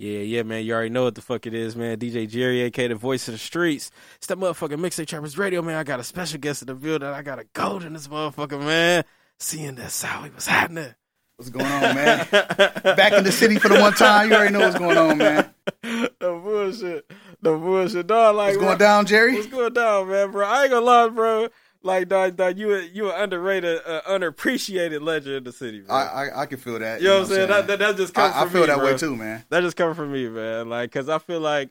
Yeah, yeah, man. You already know what the fuck it is, man. DJ Jerry, aka the voice of the streets. It's that motherfucking mixtape trappers radio, man. I got a special guest in the building. I got a gold in this motherfucker, man. Seeing that Sawi was happening. What's going on, man? Back in the city for the one time. You already know what's going on, man. the bullshit. The bullshit, dog. Like What's going bro, down, Jerry? What's going down, man, bro? I ain't gonna lie, bro. Like, dog, dog you a, you an underrated, uh, underappreciated legend in the city, bro. I, I I can feel that. you know what I'm saying? That, that, that just comes I, I feel me, that bro. way too, man. That just coming from me, man. Like, cause I feel like,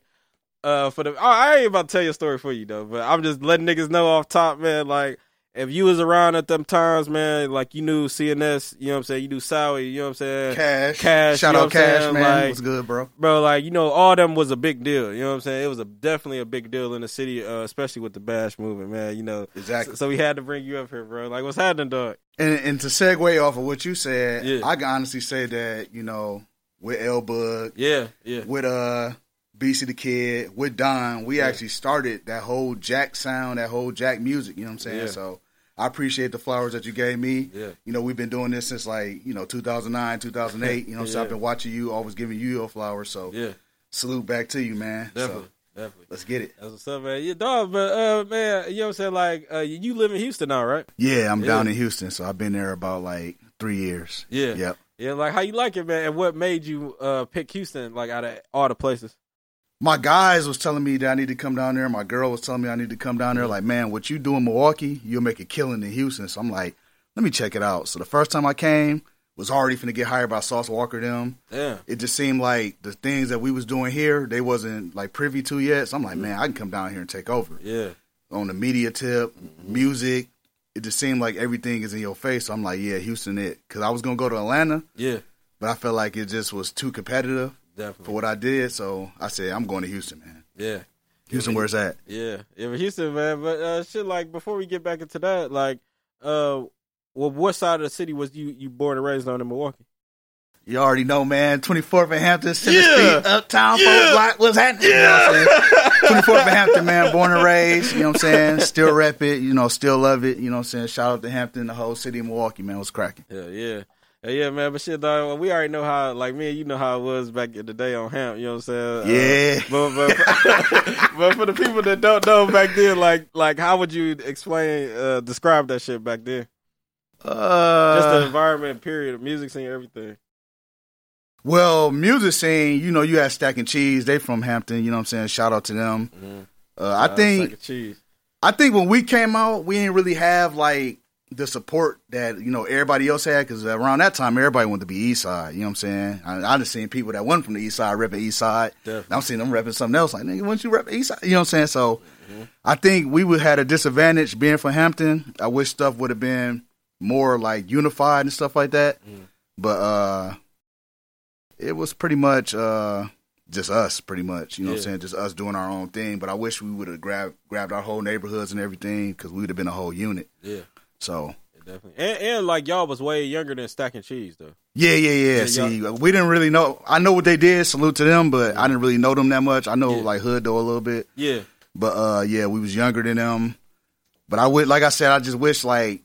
uh, for the, I I ain't about to tell your story for you though, but I'm just letting niggas know off top, man. Like, if you was around at them times, man, like you knew CNS, you know what I'm saying? You knew Sawi, you know what I'm saying? Cash, Cash, Shout you know out Cash, saying? man. Like- What's good, bro? Bro, like, you know, all them was a big deal. You know what I'm saying? It was a definitely a big deal in the city, uh, especially with the bash movement, man. You know, Exactly. so, so we had to bring you up here, bro. Like, what's happening, dog? And, and to segue off of what you said, Yeah. I can honestly say that you know with L Bug, Yeah, yeah, with uh BC the Kid, with Don, we Yeah. actually started that whole Jack sound, that whole Jack music. You know what I'm saying? Yeah. So I appreciate the flowers that you gave me. yeah, You know, we've been doing this since like you know 2009, 2008. You know, so. I've been watching you, always giving you your flowers. So yeah, salute back to you, man. definitely, So definitely. let's get it. That's what's up, man. Yeah, dog, but uh, man, you know what I'm saying? Like, uh, you live in Houston now, right? Yeah, I'm down in Houston, so I've been there about like three years. Yeah. Yep. Yeah, like how you like it, man, and what made you uh pick Houston, like out of all the places? My guys was telling me that I need to come down there. My girl was telling me I need to come down there. Like, man, what you do in Milwaukee, you'll make a killing in Houston. So I'm like, let me check it out. So the first time I came, was already finna get hired by Sauce Walker them. Yeah, It just seemed like the things that we was doing here, they wasn't like privy to yet. So I'm like, mm-hmm. man, I can come down here and take over. yeah, On the media tip, mm-hmm. music, it just seemed like everything is in your face. So I'm like, yeah, Houston it. Cause I was gonna go to Atlanta, yeah, but I felt like it just was too competitive for what I did. So I said, I'm going to Houston, man. Yeah, Houston, where's that? yeah, yeah, but Houston, man. But uh, shit, like before we get back into that, like, uh, well, what side of the city was you you born and raised on in Milwaukee? You already know, man. 24th and Hampton, Center Yeah. Street, Uptown, Yeah. Block. What's happening? You know what I'm saying? 24th and Hampton, man. Born and raised. You know what I'm saying? Still rep it. You know, still love it. You know what I'm saying? Shout out to Hampton, the whole city of Milwaukee, man. What's cracking? Yeah, yeah. Yeah, yeah, man, but shit, dog, we already know how, like me and you know how it was back in the day on Hamp, you know what I'm saying? Uh, Yeah. but, but, but for the people that don't know back then, like, like how would you explain, uh, describe that shit back then? Uh, Just the environment, period, music scene, everything. well, music scene, you know, you had Stack and Cheese. They from Hampton. You know what I'm saying? Shout out to them. Mhm. Uh, I Uh, think sack of cheese. I think when we came out, we didn't really have like the support that you know everybody else had because around that time everybody wanted to be East Side. You know what I'm saying? I, I just seen people that went from the East Side repping East Side. I'm seeing them repping something else. Like, nigga, once you rep East Side, you know what I'm saying? So I think we would had a disadvantage being from Hampton. I wish stuff would have been more like unified and stuff like that. But uh it was pretty much uh just us, pretty much. You know what I'm saying? Just us doing our own thing. But I wish we would have grabbed grabbed our whole neighborhoods and everything because we would have been a whole unit. Yeah, So definitely. And, and like y'all was way younger than Stack and Cheese, though. yeah, yeah, yeah. See, we didn't really know. I know what they did. Salute to them, but I didn't really know them that much. I know Yeah. like Hood though a little bit. Yeah, But uh yeah, we was younger than them. But I would like I said, I just wish like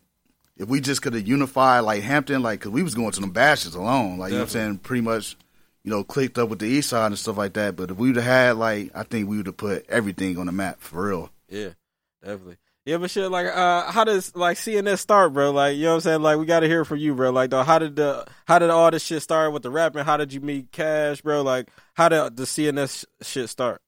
if we just could have unified like Hampton, like because we was going to them bashes alone, like you know what I'm saying, pretty much, you know, clicked up with the East Side and stuff like that. But if we would have had like, I think we would have put everything on the map for real. yeah, definitely. Yeah, but shit, like, uh, how does like CNS start, bro? Like, you know what I'm saying? Like, we got to hear from you, bro. Like, though, how did the how did all this shit start with the rapping? How did you meet Cash, bro? Like, how did the CNS sh- shit start?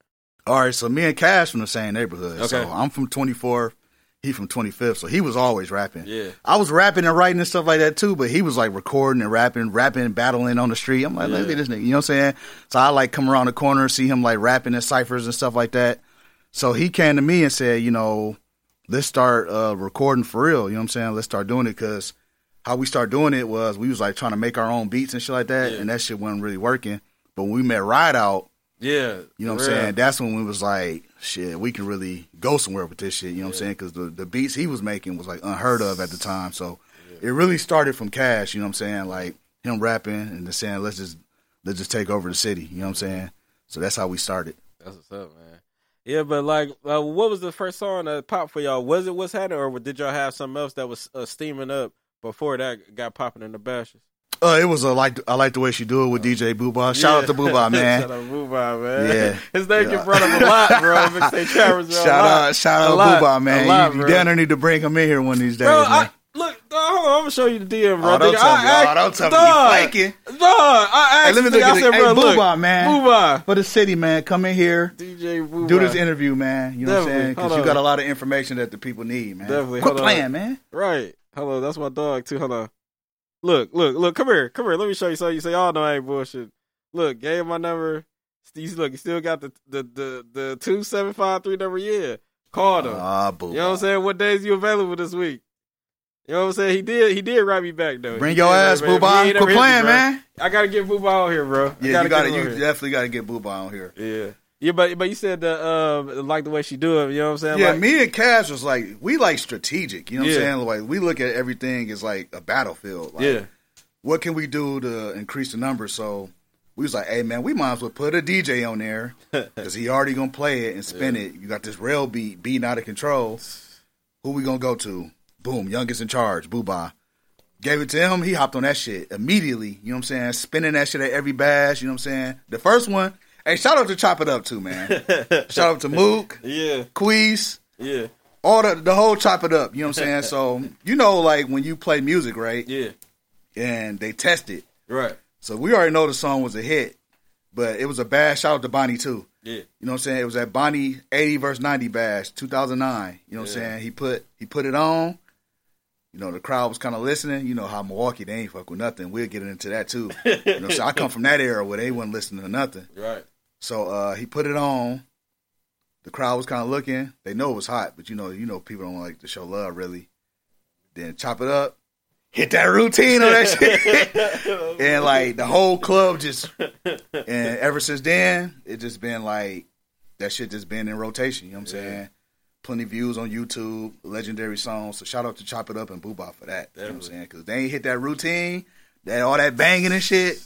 All right, so me and Cash from the same neighborhood. Okay. So I'm from 24, he from 25th, so he was always rapping. Yeah. I was rapping and writing and stuff like that too, but he was like recording and rapping, rapping, battling on the street. I'm like, look at this nigga, you know what I'm saying? So I like come around the corner, see him like rapping in ciphers and stuff like that. So he came to me and said, you know, let's start uh, recording for real. You know what I'm saying? Let's start doing it because how we start doing it was we was like trying to make our own beats and shit like that, Yeah. and that shit wasn't really working. But when we met Ride Out, Yeah, you know what I'm saying? That's when we was like, shit, we can really go somewhere with this shit. You know what I'm saying? Because the, the beats he was making was like unheard of at the time. So it really started from Cash. You know what I'm saying? Like him rapping and just saying, let's just let's just take over the city. You know what I'm saying? So that's how we started. That's what's up, man. Yeah, but like, uh, what was the first song that popped for y'all? Was it What's Happening, or did y'all have something else that was uh, steaming up before that got popping in the bashes? Uh, it was a like I like the way she do it with DJ Booba. Shout out to Booba, man. shout out Booba, man. Yeah. His name Yeah. get brought up a lot, bro. Mixtape Trappers. Shout lot. out, shout out. Booba, man. Lot, you, you there need to bring him in here one of these days, Bro, man. I, hold on, I'm gonna show you the DM, bro. Oh, don't Nigga, tell me. I, Oh, don't tell me. You flaking. Dog, I Hey, asked let me look I at it. said, Hey, bro, look, Booba, man. Booba. For the city, man, come in here, DJ Booba. do this interview, man. You know what I'm saying? Because you got a lot of information that the people need, man. Definitely. Quit Hold on. playing, man. Right. Hello, that's my dog too. Hold on. Look, look, look. Come here, come here. Let me show you so you say, "Oh no, I ain't bullshit." Look, gave my number. Look, you still got the the the the two seven five three number. Yeah, called him. Ah, Booba. you know what I'm saying? What days you available this week? You know what I'm saying? He did. He did write me back though. Bring He your ass, write me back. He Booba. Quit hit me, playing, man. I gotta get Booba out here, bro. I Yeah, you gotta got to get him You definitely got to get Booba on here. Yeah, yeah, but but you said that um like the way she do it. You know what I'm saying? Yeah, like, me and Cash was like, we like strategic. You know what Yeah. I'm saying? Like, we look at everything as like a battlefield. Like, Yeah, what can we do to increase the numbers? So we was like, hey man, we might as well put a DJ on there because he already gonna play it and spin it. You got this rail beat beating out of control. Who we gonna go to? Boom, youngest in charge, Booba. Gave it to him. He hopped on that shit immediately. You know what I'm saying? Spinning that shit at every bash. You know what I'm saying? The first one. Hey, shout out to Chop It Up too, man. shout out to Mook, yeah, Queez, yeah, all the the whole Chop It Up. You know what I'm saying? So you know, like when you play music, right? yeah. And they test it. Right. So we already know the song was a hit, but it was a bash. Shout out to Bonnie too. Yeah. You know what I'm saying? It was at Bonnie 80 verse 90 bash 2009. You know what I'm saying? He put he put it on. You know the crowd was kind of listening. You know how Milwaukee they ain't fuck with nothing. We'll get into that too. You know, I'm? I come from that era where they wasn't listening to nothing. Right. So uh, he put it on. The crowd was kind of looking. They know it was hot, but you know, you know, people don't like to show love really. Then chop it up, hit that routine on that shit, and like the whole club just. And ever since then, it just been like that shit just been in rotation. You know what I'm Yeah. saying? Plenty views on YouTube, legendary songs. So shout out to Chop It Up and Booba for that. You know what I'm saying? Because they ain't hit that routine, that all that banging and shit.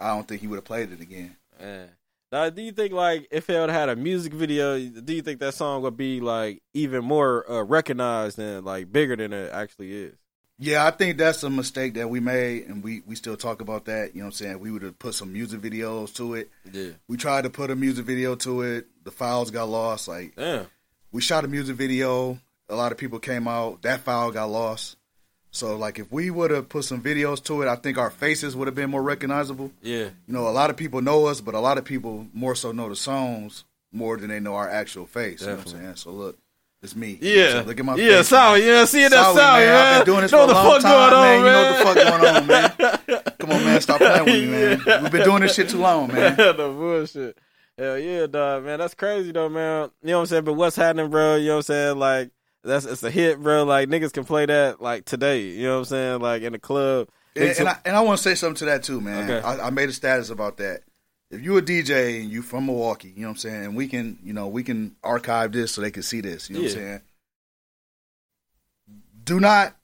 I don't think he would have played it again. Man. Now, do you think like if it had had a music video, do you think that song would be like even more uh, recognized and like bigger than it actually is? Yeah, I think that's a mistake that we made, and we, we still talk about that. You know what I'm saying? We would have put some music videos to it. Yeah. We tried to put a music video to it. The files got lost. Like, Damn. We shot a music video. A lot of people came out. That file got lost. So, like, if we would have put some videos to it, I think our faces would have been more recognizable. Yeah. You know, a lot of people know us, but a lot of people more so know the songs more than they know our actual face. You know what I'm Definitely. saying? So, look, it's me. Yeah. So look at my face. yeah, face. sorry. Yeah, see that Sorry, sorry, man. man. I've been doing this know for a the long time, on, man. You know what the fuck going on, man. Come on, man. Stop playing with me, man. We've been doing this shit too long, man. the bullshit. Hell yeah, dog, man. That's crazy though, man. You know what I'm saying? But what's happening, bro? You know what I'm saying? Like that's it's a hit, bro. Like niggas can play that like today. You know what I'm saying? Like in the club. And, and I, and I want to say something to that too, man. Okay. I, I made a status about that. If you a DJ and you from Milwaukee, you know what I'm saying, and we can, you know, we can archive this so they can see this. You know what I'm saying? Do not.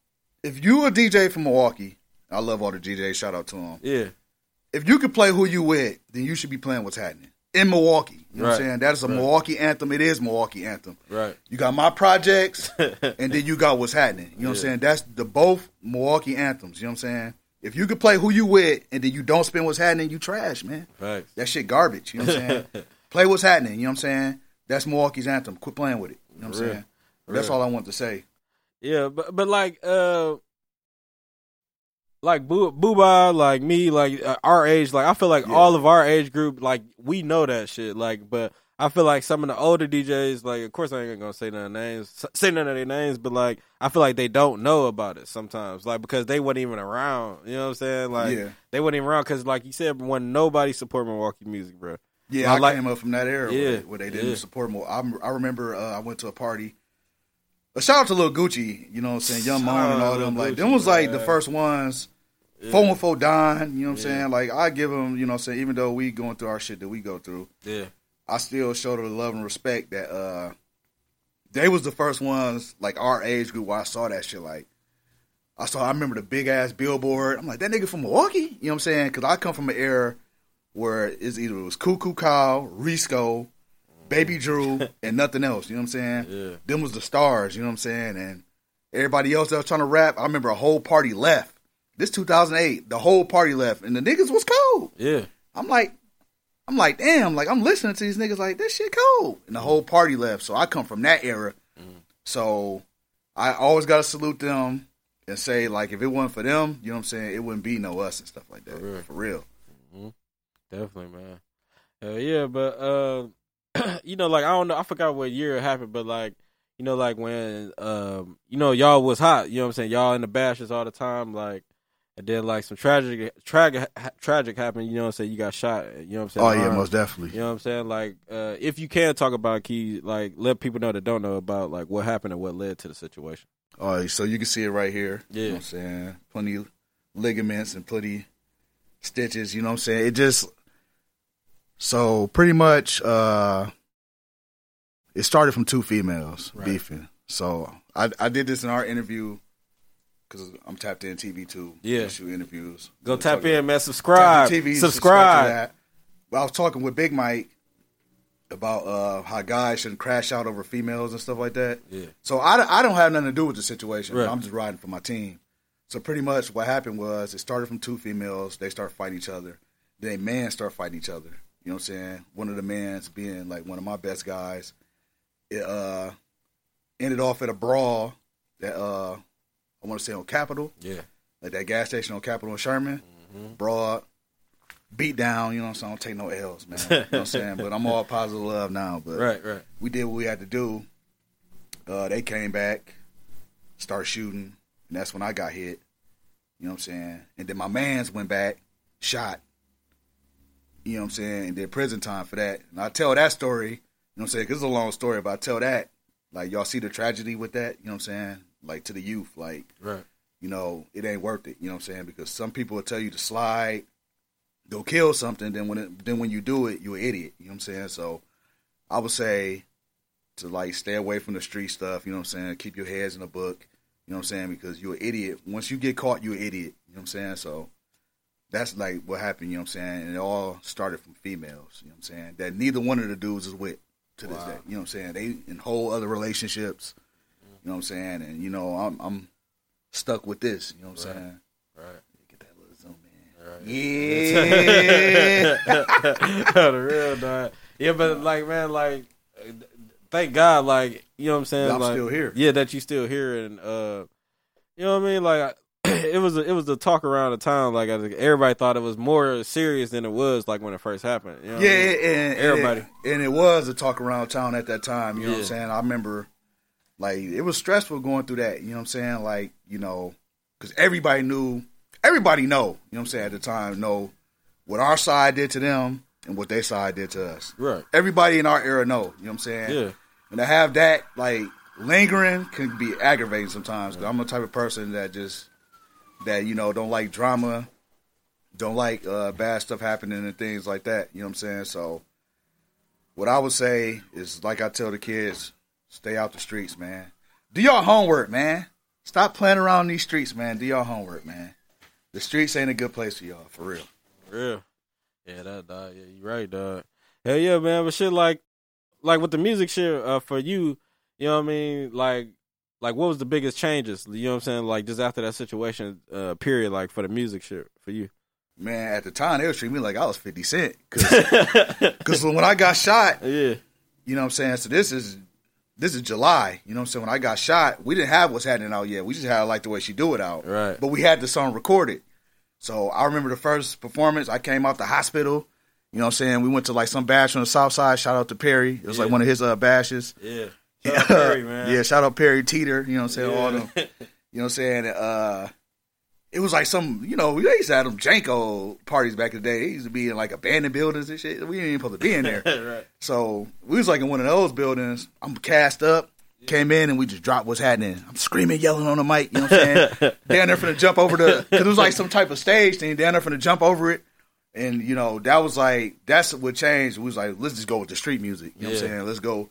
If you a DJ from Milwaukee, I love all the DJs. Shout out to them. yeah, If you can play who you with, then you should be playing what's happening in Milwaukee. You know what I'm saying? That is a Right. Milwaukee anthem. It is Milwaukee anthem. right. You got my projects, and then you got what's happening. You know what I'm saying? That's the both Milwaukee anthems. You know what I'm saying? If you could play who you with, and then you don't spend what's happening, you trash, man. Facts. That shit garbage. You know what I'm saying? play what's happening. You know what I'm saying? That's Milwaukee's anthem. Quit playing with it. You know what I'm saying? That's all I want to say. Yeah, but but like uh like Boo Booba, like me, like uh, our age, like I feel like Yeah. all of our age group, like we know that shit. Like, but I feel like some of the older DJs, like of course I ain't gonna say none of names, say none of their names, but like I feel like they don't know about it sometimes, like because they weren't even around. You know what I'm saying? Like yeah, they weren't even around because, like you said, when nobody support Milwaukee music, bro. yeah. I I, like- came up from that era Yeah, where, where they didn't yeah. support more. I, I remember uh, I went to a party. A shout out to Lil Gucci. You know what I'm saying? Young Mon and all them. Lil Like them was like the first ones. Yeah. Four one four Don, you know what I'm saying? Like I give them, you know what I'm saying, even though we going through our shit that we go through, Yeah, I still show the love and respect that uh they was the first ones like our age group where I saw that shit like I saw I remember the big ass billboard. I'm like, that nigga from Milwaukee? You know what I'm saying? Cause I come from an era where it's either it was Coo Coo Cal, Risco, Baby Drew, and nothing else. You know what I'm saying? yeah, them was the stars, you know what I'm saying? And everybody else that was trying to rap, I remember a whole party left This 2008, the whole party left, and the niggas was cold. Yeah. I'm like, I'm like, damn, like I'm listening to these niggas like this shit cold, and the whole party left. So I come from that era, so I always gotta salute them and say like, if it wasn't for them, you know what I'm saying, it wouldn't be no us and stuff like that. For real. For real. Definitely, man. Hell yeah, but uh, you know, like I don't know, I forgot what year it happened, but like, you know, like when um, you know, y'all was hot. You know what I'm saying? Y'all in the bashes all the time, like, and then like some tragic, tragic, tragic happened. You know what I'm saying? You got shot. You know what I'm saying? Oh yeah, most definitely. You know what I'm saying? Like, uh, if you can talk about key, like, let people know that don't know about like what happened and what led to the situation. Oh, so you can see it right here. You Yeah. know what I'm saying? Plenty ligaments and plenty stitches, you know what I'm saying? It just so pretty much uh it started from two females Right. beefing. So I I did this in our interview because I'm tapped in TV too. Yeah. shoot interviews. Go tap talking- in, man. Subscribe. TV, subscribe. to that. Well, I was talking with Big Mike about uh, how guys shouldn't crash out over females and stuff like that. Yeah. So I, I don't have nothing to do with the situation. Right. I'm just riding for my team. So pretty much what happened was it started from two females. They start fighting each other. Then a man start fighting each other. You know what I'm saying? One of the mans being like one of my best guys. It uh, ended off at a brawl that uh, I want to say on Capitol Yeah. like that gas station on Capitol and Sherman, broad, beat down. You know what I'm saying? I don't take no L's, man. You know what I'm saying? But I'm all positive love now. But Right. Right. we did what we had to do. Uh, they came back, start shooting, and that's when I got hit. You know what I'm saying? And then my man's went back, shot. You know what I'm saying? And did prison time for that. And I tell that story, you know what I'm saying? Because it's a long story, but I tell that, like, y'all see the tragedy with that, you know what I'm saying? Like, to the youth, like, Right. you know, it ain't worth it. You know what I'm saying? Because some people will tell you to slide, go kill something. Then when it, then when you do it, you're an idiot. You know what I'm saying? So I would say to like stay away from the street stuff. You know what I'm saying? Keep your heads in the book. You know what I'm saying? Because you're an idiot. Once you get caught, you're an idiot. You know what I'm saying? So that's like what happened. You know what I'm saying? And it all started from females. You know what I'm saying? That neither one of the dudes is with to this day. You know what I'm saying? They in whole other relationships. You know what I'm saying? And you know, I'm I'm stuck with this. You know what I'm Right. saying? Right. Get that little zoom in. Right. Yeah. the real dog. Yeah, but like, man, like, thank God, like, you know what I'm saying? I'm like, still here. Yeah, that you still here, and uh, you know what I mean? Like, it was a, it was the talk around the town. Like, I everybody thought it was more serious than it was, like when it first happened. You know what I Yeah, mean? and, and Everybody. it, and it was a talk around town at that time. You know what I'm saying? I remember, like, it was stressful going through that. You know what I'm saying? Like, you know, because everybody knew, everybody know. You know what I'm saying? At the time, know what our side did to them and what their side did to us. Right. Everybody in our era know. You know what I'm saying? Yeah. And to have that like lingering can be aggravating sometimes. Cause I'm the type of person that just that you know don't like drama, don't like uh, bad stuff happening and things like that. You know what I'm saying? So, what I would say is like I tell the kids, stay out the streets, man. Do your homework, man. Stop playing around these streets, man. Do your homework, man. The streets ain't a good place for y'all, for real. Real. Yeah, that dog. Yeah, you right, dog. Hell yeah, man. But shit, like, like with the music shit, uh, for you, you know what I mean? Like, like what was the biggest changes? You know what I'm saying? Like just after that situation, uh, period. Like for the music shit for you. Man, at the time they was treating me like I was 50 Cent. Because when I got shot, yeah. You know what I'm saying? So this is this is July. You know what I'm saying? When I got shot, we didn't have what's happening out yet. We just had like the way she do it out. Right. But we had the song recorded. So I remember the first performance. I came out the hospital. You know what I'm saying? We went to like some bash on the south side. Shout out to Perry. It was like one of his uh, bashes. Yeah. Shout out Perry, man. yeah, shout out Perry Teeter. You know what I'm saying? All them. You know what I'm saying? Uh, it was like some, you know, we used to have them Janko parties back in the day. They used to be in like abandoned buildings and shit. We ain't even supposed to be in there. right. So we was like in one of those buildings. I'm cast up, came in, and we just dropped what's happening. I'm screaming, yelling on the mic. You know what I'm saying? down there finna jump over the, because it was like some type of stage thing. Down there finna jump over it. And, you know, that was like, that's what changed. We was like, let's just go with the street music. You know what I'm saying? Let's go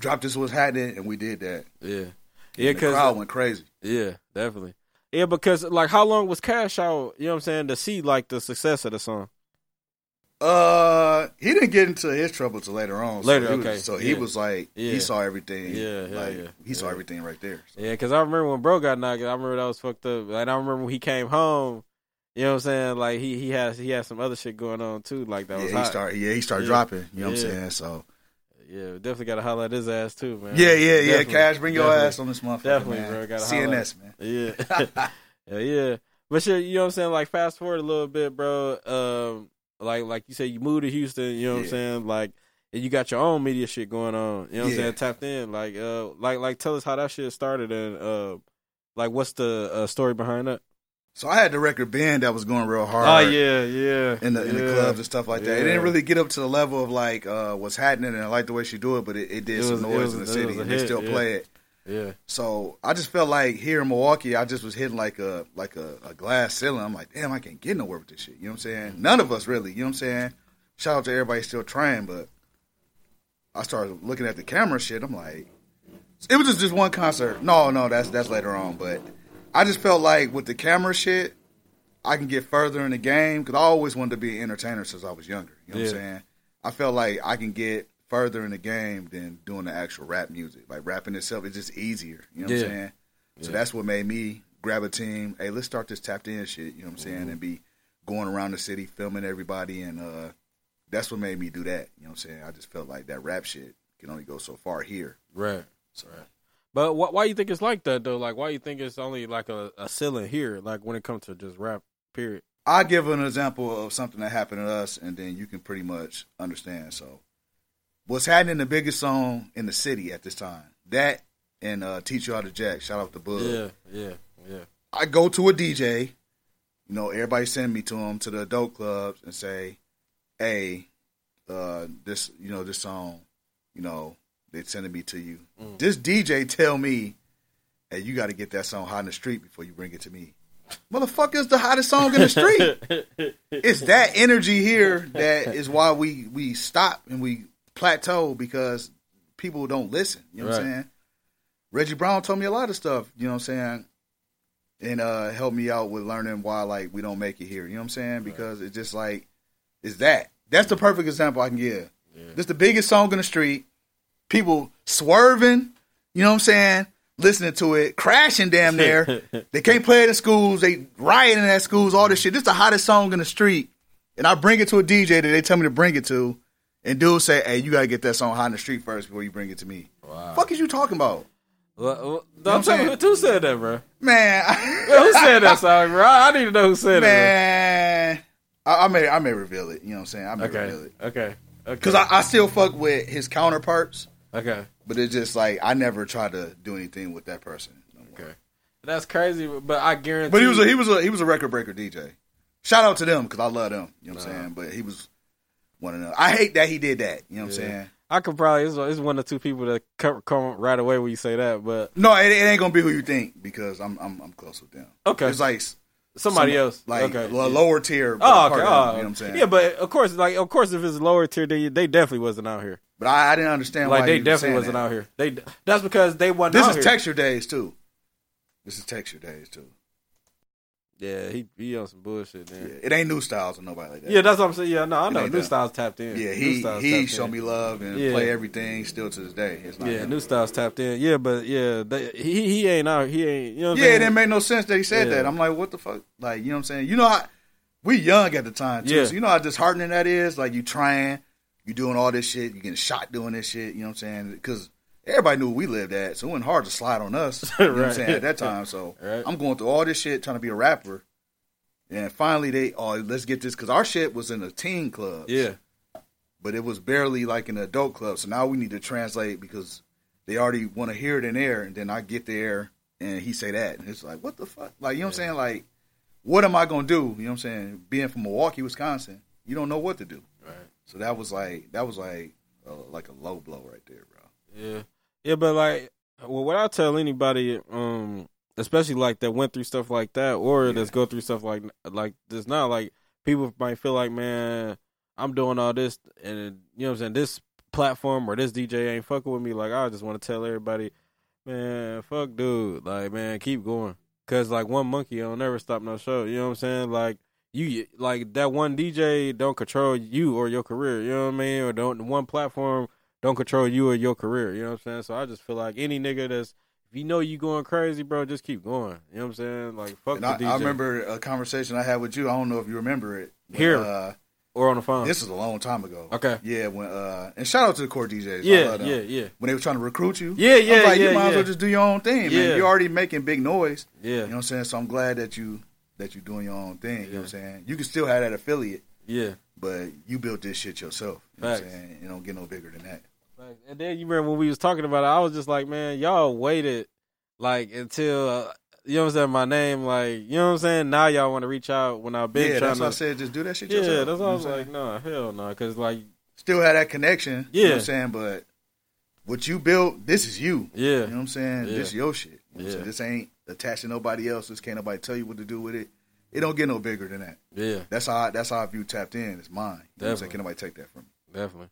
drop this what's happening. And we did that. Yeah. Yeah, because the crowd went crazy. yeah, definitely. Yeah, because like how long was Cash out? You know what I'm saying to see like the success of the song. Uh, he didn't get into his trouble till later on. Later, so he was- okay, so he was like, Yeah. he saw everything. Yeah, hell like yeah. he saw Yeah. everything right there. So. Yeah, because I remember when bro got knocked. I remember that was fucked up. Like I remember when he came home. You know what I'm saying? Like he he has he had some other shit going on too. Like that Yeah, was he hot. started. Yeah, he started Yeah. dropping. You know what I'm saying? So Yeah, definitely got to highlight his ass too, man. yeah, yeah, yeah. Definitely, Cash, bring your definitely. ass on this motherfucker, Definitely, man. bro. Gotta. CNS, man. Yeah. yeah, yeah. But shit, you know what I'm saying? Like fast forward a little bit, bro. Um, like like you said, you moved to Houston. You know what I'm saying? Like, and you got your own media shit going on. You know what I'm saying? Tapped in. Like, uh, like like tell us how that shit started and uh, like what's the uh, story behind that? So I had the record band that was going real hard. Oh yeah, yeah. in the in the clubs and stuff like that. It didn't really get up to the level of like uh, what's happening, and I like the way she do it, but it, it did It some was- noise was- in the city, and they still yeah. play it. Yeah, So I just felt like here in Milwaukee, I just was hitting like a like a, a glass ceiling. I'm like, damn, I can't get nowhere with this shit. You know what I'm saying? None of us really. You know what I'm saying? Shout out to everybody still trying, but I started looking at the camera shit. I'm like, it was just, just one concert. No, no, that's that's later on. But I just felt like with the camera shit, I can get further in the game because I always wanted to be an entertainer since I was younger. You know what I'm Yeah. saying? I felt like I can get further in the game than doing the actual rap music. Like rapping itself is just easier. You know what I'm saying? So Yeah. that's what made me grab a team. Hey, let's start this tapped in shit. You know what I'm saying? Mm-hmm. And be going around the city filming everybody, and uh, that's what made me do that. You know what I'm saying? I just felt like that rap shit can only go so far here. right. So But wh- why you think it's like that though? Like, why you think it's only like a, a ceiling here? Like when it comes to just rap, period. I'll give an example of something that happened to us, and then you can pretty much understand. So, what's happening the biggest song in the city at this time? That and uh, Teach You How to Jack. Shout out to Bud. Yeah, yeah, yeah. I go to a DJ, you know, everybody send me to him to the adult clubs and say, "Hey, uh, this, you know, this song, you know, they sending me to you." Mm. This DJ tell me, "Hey, you got to get that song hot in the street before you bring it to me." Motherfucker is the hottest song in the street. it's that energy here that is why we we stop and we plateau because people don't listen. You know what I'm saying? Reggie Brown told me a lot of stuff. You know what I'm saying? And uh, helped me out with learning why like we don't make it here. You know what I'm saying? Because it's just like it's that. That's the perfect example I can give. This the biggest song in the street. People swerving. You know what I'm saying? Listening to it, crashing damn near. they can't play it in schools. They rioting at schools. All this shit. This is the hottest song in the street. And I bring it to a DJ that they tell me to bring it to. And dude say, "Hey, you gotta get that song hot in the street first before you bring it to me." Wow. Fuck is you talking about, Well, well, I'm saying? who said that, bro. man? Who said that song, bro? I need to know who said man, I, I may I may reveal it. You know what I'm saying? I may it. reveal it okay, okay. because I, I still fuck with his counterparts, okay, but it's just like I never tried to do anything with that person. no okay. That's crazy, but I guarantee. But he was a, he was a he was a record breaker DJ. Shout out to them because I love them. You know what I'm Nah. saying? But he was one of them. I hate that he did that. You know what I'm saying? I could probably. It's, it's one or two people that come, come right away when you say that, but No, it, it ain't gonna be who you think because I'm I'm I'm close with them. Okay. it's like somebody some- else, like okay, a lower tier. Oh, okay. of Oh, you know oh. what I'm saying? Yeah, but of course, like of course, if it's lower tier, they they definitely wasn't out here. but I, I didn't understand Like why they he definitely wasn't that. out here. They that's because they wasn't. This is here. texture days too. This is texture days too. Yeah, he he on some bullshit. Yeah, it ain't new styles or nobody like that. Yeah, that's what I'm saying. Yeah, no, I know. New that. Styles tapped in. yeah. He Styles he tapped showed in. me love and Yeah. play everything still to this day. It's not Yeah, him. New Styles tapped in. Yeah, but yeah, they, he he ain't out. He ain't. You know. What Yeah, I'm it didn't make no sense that he said Yeah. that. I'm like, what the fuck? Like, you know what I'm saying? You know how we young at the time too. Yeah. So you know how disheartening that is? Like you trying, you doing all this shit, you getting shot doing this shit, you know what I'm saying? Because everybody knew we lived at, so it wasn't hard to slide on us. You know what I'm saying? At that time. So Right. I'm going through all this shit trying to be a rapper. And finally they oh let's get this because our shit was in a teen club. Yeah, But it was barely like an adult club. So now we need to translate because they already want to hear it in there and then I get there and he say that and it's like what the fuck like you know what I'm saying like what am I gonna do you know what I'm saying being from Milwaukee Wisconsin you don't know what to do right. so that was like that was like uh, like a low blow right there bro Yeah, yeah, but like, well, what I tell anybody, um, especially like that went through stuff like that, or Yeah. that's go through stuff like like this now, like people might feel like, man, I'm doing all this, and you know what I'm saying, this platform or this DJ ain't fucking with me. Like, I just want to tell everybody, man, fuck, dude, like, man, keep going, cause like one monkey don't never stop no show. You know what I'm saying? Like, you like that one DJ don't control you or your career. You know what I mean? Or don't one platform don't control you or your career. You know what I'm saying? So I just feel like any nigga that's if you know you going crazy, bro, just keep going. You know what I'm saying? Like fuck And the I, DJ. I remember a conversation I had with you. I don't know if you remember it. When, Here. uh, or on the phone. this is a long time ago. Okay. Yeah, when uh, and shout out to the core DJs. Yeah, yeah, yeah, When they were trying to recruit you. Yeah, yeah, like, yeah, You might as well just do your own thing, man. You're already making big noise. yeah, You know what I'm saying? So I'm glad that you that you're doing your own thing. You know what I'm saying? You can still have that affiliate, yeah. but you built this shit yourself. You know what I'm Facts. saying? It don't get no bigger than that. And then you remember when we was talking about it, I was just like, man, y'all waited like until uh, you know what I'm saying, my name, like you know what I'm saying. Now y'all want to reach out when I've been yeah, trying that's to. why I said just do that shit yeah, yourself. that's why I was what like, no, hell no, because like, Still had that connection. You know Yeah. what I'm saying? But what you built, this is you. yeah, You know what I'm saying? Yeah. This is your shit. You know Yeah. This ain't attached to nobody else. This can't nobody tell you what to do with it. It don't get no bigger than that. yeah, That's how I, that's how I view tapped in. It's mine. You know what I'm saying? Definitely. Can't nobody take that from me. definitely.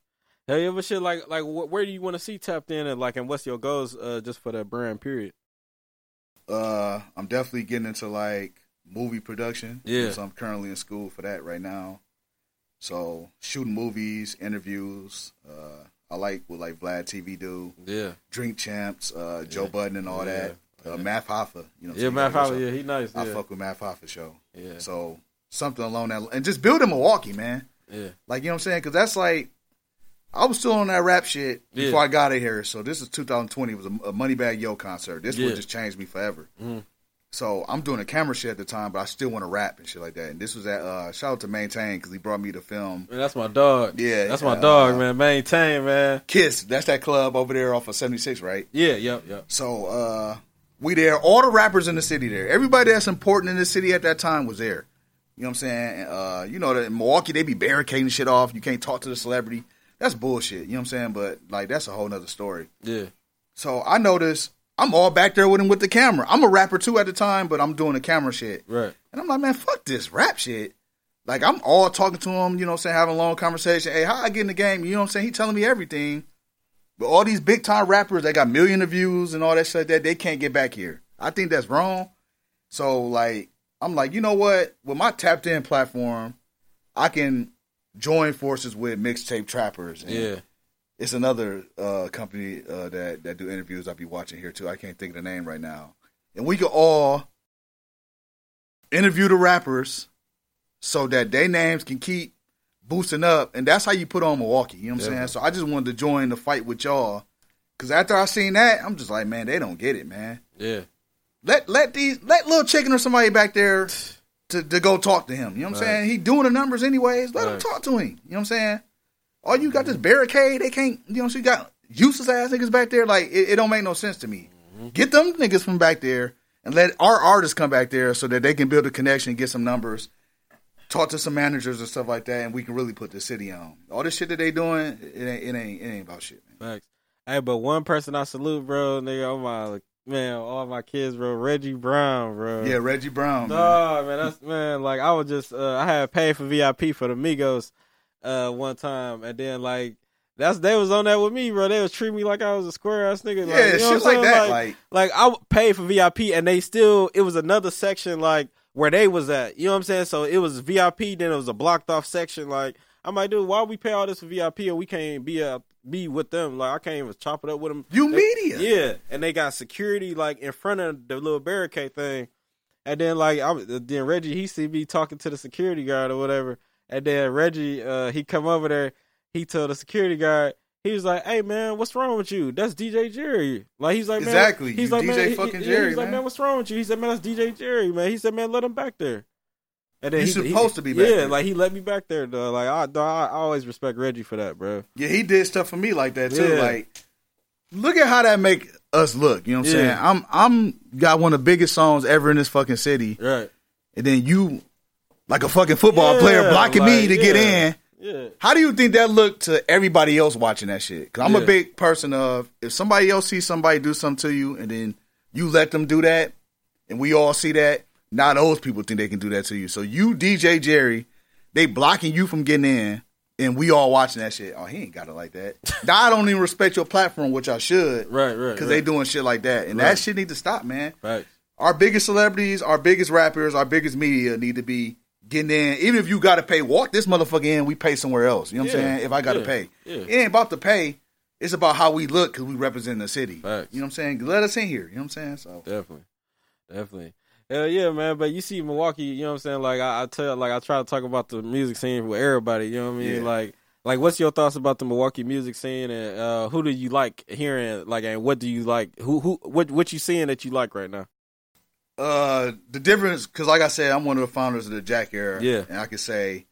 Have you ever shit like like wh- where do you want to see tapped in and like and what's your goals uh just for that brand period? Uh, I'm definitely getting into like movie production. Yeah. So I'm currently in school for that right now. So shooting movies, interviews. Uh, I like what like Vlad TV do, Yeah, Drink Champs, uh, Joe Budden and all Yeah. that. Uh, Math Hoffa, you know. yeah, Matt Fowler. Fowler, yeah, he nice. I Yeah, fuck with Math Hoffa show. yeah, So something along that, and just building Milwaukee, man. yeah, Like you know what I'm saying? Because that's like I was still on that rap shit Yeah. before I got in here. So this is 2020. It was a, a Moneybagg Yo concert. This Yeah. would just changed me forever. Mhm. So I'm doing a camera shit at the time, but I still want to rap and shit like that. And this was at uh, shout out to Maintain because he brought me to film man, that's my dog. Yeah, that's my uh, dog, man. Maintain, man. Kiss. That's that club over there off of 76, right? Yeah, yep, yep. So uh, we there. All the rappers in the city there. Everybody that's important in the city at that time was there. You know what I'm saying? Uh, you know that in Milwaukee they be barricading shit off. You can't talk to the celebrity. That's bullshit. You know what I'm saying? But like that's a whole nother story. Yeah, So I noticed I'm all back there with him with the camera. I'm a rapper too at the time, but I'm doing the camera shit. right. And I'm like, man, fuck this rap shit. Like I'm all talking to him, you know what I'm saying, having a long conversation. Hey, how I get in the game? You know what I'm saying? He telling me everything. But all these big time rappers, they got million of views and all that shit like that, they can't get back here. I think that's wrong. So like I'm like, you know what? With my tapped in platform, I can join forces with mixtape trappers. And Yeah, It's another uh, company uh, that that do interviews I'll be watching here too. I can't think of the name right now. And we could all interview the rappers so that their names can keep boosting up, and that's how you put on Milwaukee. You know what I'm Yeah. saying? So I just wanted to join the fight with y'all because after I seen that, I'm just like, man, they don't get it, man. yeah, Let let these let little chicken or somebody back there to, to go talk to him. You know what I'm Right. saying? He doing the numbers anyways. Let him talk to him. You know what I'm saying? All you got this barricade, they can't. You know, so you got useless ass niggas back there. Like it, it don't make no sense to me. Mm-hmm. Get them niggas from back there and let our artists come back there so that they can build a connection, get some numbers, talk to some managers and stuff like that, and we can really put the city on. All this shit that they doing, it ain't it ain't it ain't about shit, man. Facts. Hey, but one person I salute, bro, nigga, all my man, all my kids, bro, Reggie Brown, bro. Yeah, Reggie Brown. man. Man, that's man. Like I was just, uh, I had paid for VIP for the Migos, uh, one time, and then like that's they was on that with me, bro. They was treating me like I was a square ass nigga. Like, Yeah, you know shit what I'm like saying? that, Like, like- like I paid for VIP, and they still, it was another section like where they was at. You know what I'm saying? So it was VIP, then it was a blocked off section. Like I'm like, dude, why we pay all this for VIP and we can't be uh be with them? Like I can't even chop it up with them. You They- media. yeah, and they got security like in front of the little barricade thing, and then like I'm then Reggie he see me talking to the security guard or whatever, and then Reggie uh he come over there, he told the security guard. He was like, "Hey man, what's wrong with you? That's DJ Jerry." Like he's like, man, Exactly. He's You like, DJ man, fucking he- Jerry, He's like, man. man, what's wrong with you? He said, man, that's DJ Jerry, man. He said, man, let him back there. And then You he, he- supposed to be back yeah, there. like he let me back there, though. Like I, dog, I always respect Reggie for that, bro. Yeah, he did stuff for me like that too. Yeah. Like, look at how that make us look. You know what I'm Yeah. saying? I'm I'm got one of the biggest songs ever in this fucking city, Right? and then you, like a fucking football Yeah, player, blocking me like, to get in. Yeah, How do you think that looked to everybody else watching that shit? Because I'm a big person of if somebody else sees somebody do something to you, and then you let them do that, and we all see that. Now those people think they can do that to you. So you, DJ Jerry, they blocking you from getting in, and we all watching that shit. Oh, he ain't got it like that. now I don't even respect your platform, which I should, right, right. because right. they doing shit like that, and Right. that shit need to stop, man. Right. Our biggest celebrities, our biggest rappers, our biggest media need to be getting in. Even if you got to pay, walk this motherfucker in. We pay somewhere else. You know what I'm saying? If I got to yeah, pay, yeah. it ain't about the pay. It's about how we look because we represent the city. Facts. You know what I'm saying? Let us in here. You know what I'm saying? So Definitely. Definitely. Hell yeah, man. But you see Milwaukee, you know what I'm saying? Like I, I tell like I try to talk about the music scene with everybody, you know what I mean? Yeah. Like like what's your thoughts about the Milwaukee music scene and uh who do you like hearing like and what do you like who who what what you seeing that you like right now? uh, the difference, because like I said, I'm one of the founders of the Jack era. Yeah. and I can say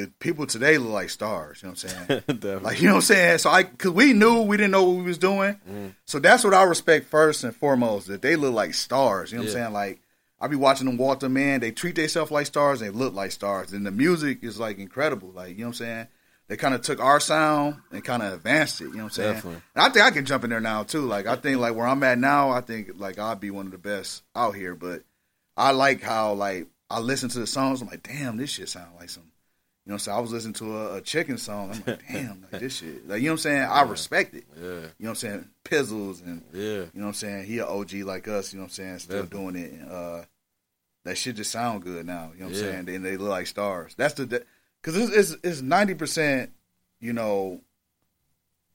the people today look like stars. You know what I'm saying? Like you know what I'm saying? So I, cause we knew we didn't know what we was doing. Mm-hmm. So that's what I respect first and foremost. That they look like stars. You know what Yeah. I'm saying? Like I be watching them walk the man. They treat themselves like stars. They look like stars. And the music is like incredible. Like you know what I'm saying? They kind of took our sound and kind of advanced it. You know what I'm saying? Definitely. And I think I can jump in there now too. Like I think like where I'm at now, I think like I'll be one of the best out here. But I like how like I listen to the songs. I'm like, damn, this shit sound like some. You know, saying I was listening to a, a chicken song. I'm like, damn, like this shit. Like you know what I'm saying? I respect it. yeah. You know what I'm saying? Pizzles and Yeah. you know what I'm saying? He an OG like us, you know what I'm saying? Still Definitely. doing it. And, uh, that shit just sound good now. You know what I'm saying? And they look like stars. That's the because it's, it's it's ninety percent, you know,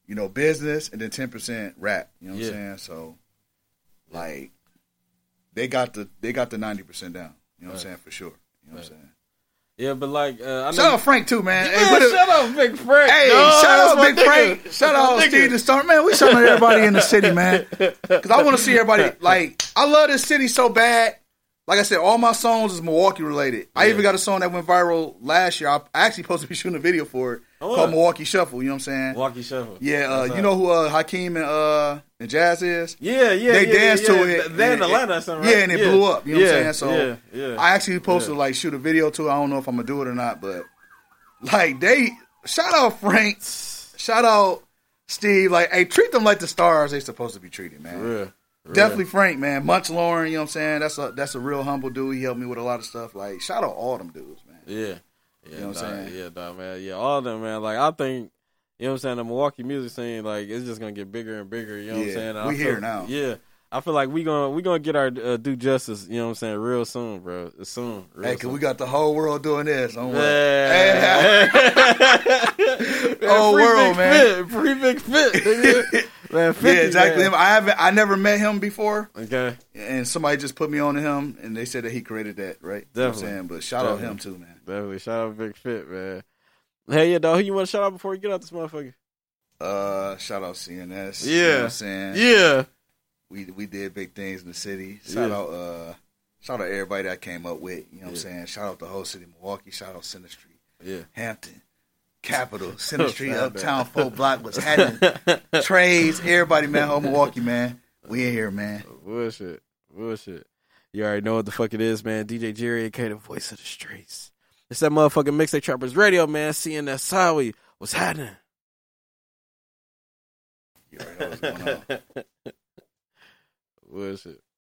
you know, business and then ten percent rap. You know what Yeah. I'm saying? So, like, they got the they got the ninety percent down. You know what I'm saying for sure. You know what I'm saying? Yeah, but like uh, I know Shout out Frank too, man. Yeah, Hey, what a- shut up, Big Frank. Hey, dog. shout out Big nigga. Frank. Shout out. Steve the Storm. Man, we shouting out everybody in the city, man. Because I want to see everybody. Like, I love this city so bad. Like I said, all my songs is Milwaukee related. I even got a song that went viral last year. I actually supposed to be shooting a video for it Oh, called? Milwaukee Shuffle. You know what I'm saying? Walkie Shuffle. Yeah, uh, you know who uh, Hakeem and uh, and Jazz is? Yeah, yeah. they yeah, danced yeah, to yeah. it. They in Atlanta or something, right? Yeah, and it blew up. You know what I'm saying? So yeah, yeah. I actually posted like shoot a video to it. I don't know if I'm gonna do it or not, but like they shout out Frank, shout out Steve. Like, hey, treat them like the stars they supposed to be treated, man. Real, real. Definitely Frank, man. Munch Lauren, you know what I'm saying? That's a that's a real humble dude. He helped me with a lot of stuff. Like, shout out all them dudes, man. Yeah. Yeah, know what I'm saying? Yeah, dog, man. Yeah, all of them, man. Like, I think, you know what I'm saying, the Milwaukee music scene, like, it's just going to get bigger and bigger, you know what I'm saying? And we I here now. Yeah. I feel like we gonna we gonna get our uh, due justice, you know what I'm saying, real soon, bro. Soon, real Hey, cause soon. we got the whole world doing this. Worry. Man. Whole world, man. Fit. Free big fit. Man. 50, Yeah, exactly. man. I haven't. I never met him before, Okay. and somebody just put me on to him, and they said that he created that. Right? You know I'm Definitely. saying, but shout out him too, man. Definitely. Shout out Big Fit, man. Hey, yeah, dog. Who you want to shout out before we get out this motherfucker? Uh, shout out CNS. Yeah. you know what I'm saying Yeah. we we did big things in the city. Shout Yeah. out, uh, shout out everybody that came up with. You know what I'm saying? Shout out the whole city, of Milwaukee. Shout out Center Street, Yeah. Hampton, Capitol, Center Street, Uptown, Folk Block. What's happening? Trades, everybody, man. Whole Milwaukee, man. We in here, man. Bullshit. Bullshit. You already know what the fuck it is, man. DJ Jerry, aka the voice of the streets. It's that motherfucking Mixtape Trappers Radio, man. Seeing that Sawi. What's happening? You already know what's going on. Bullshit.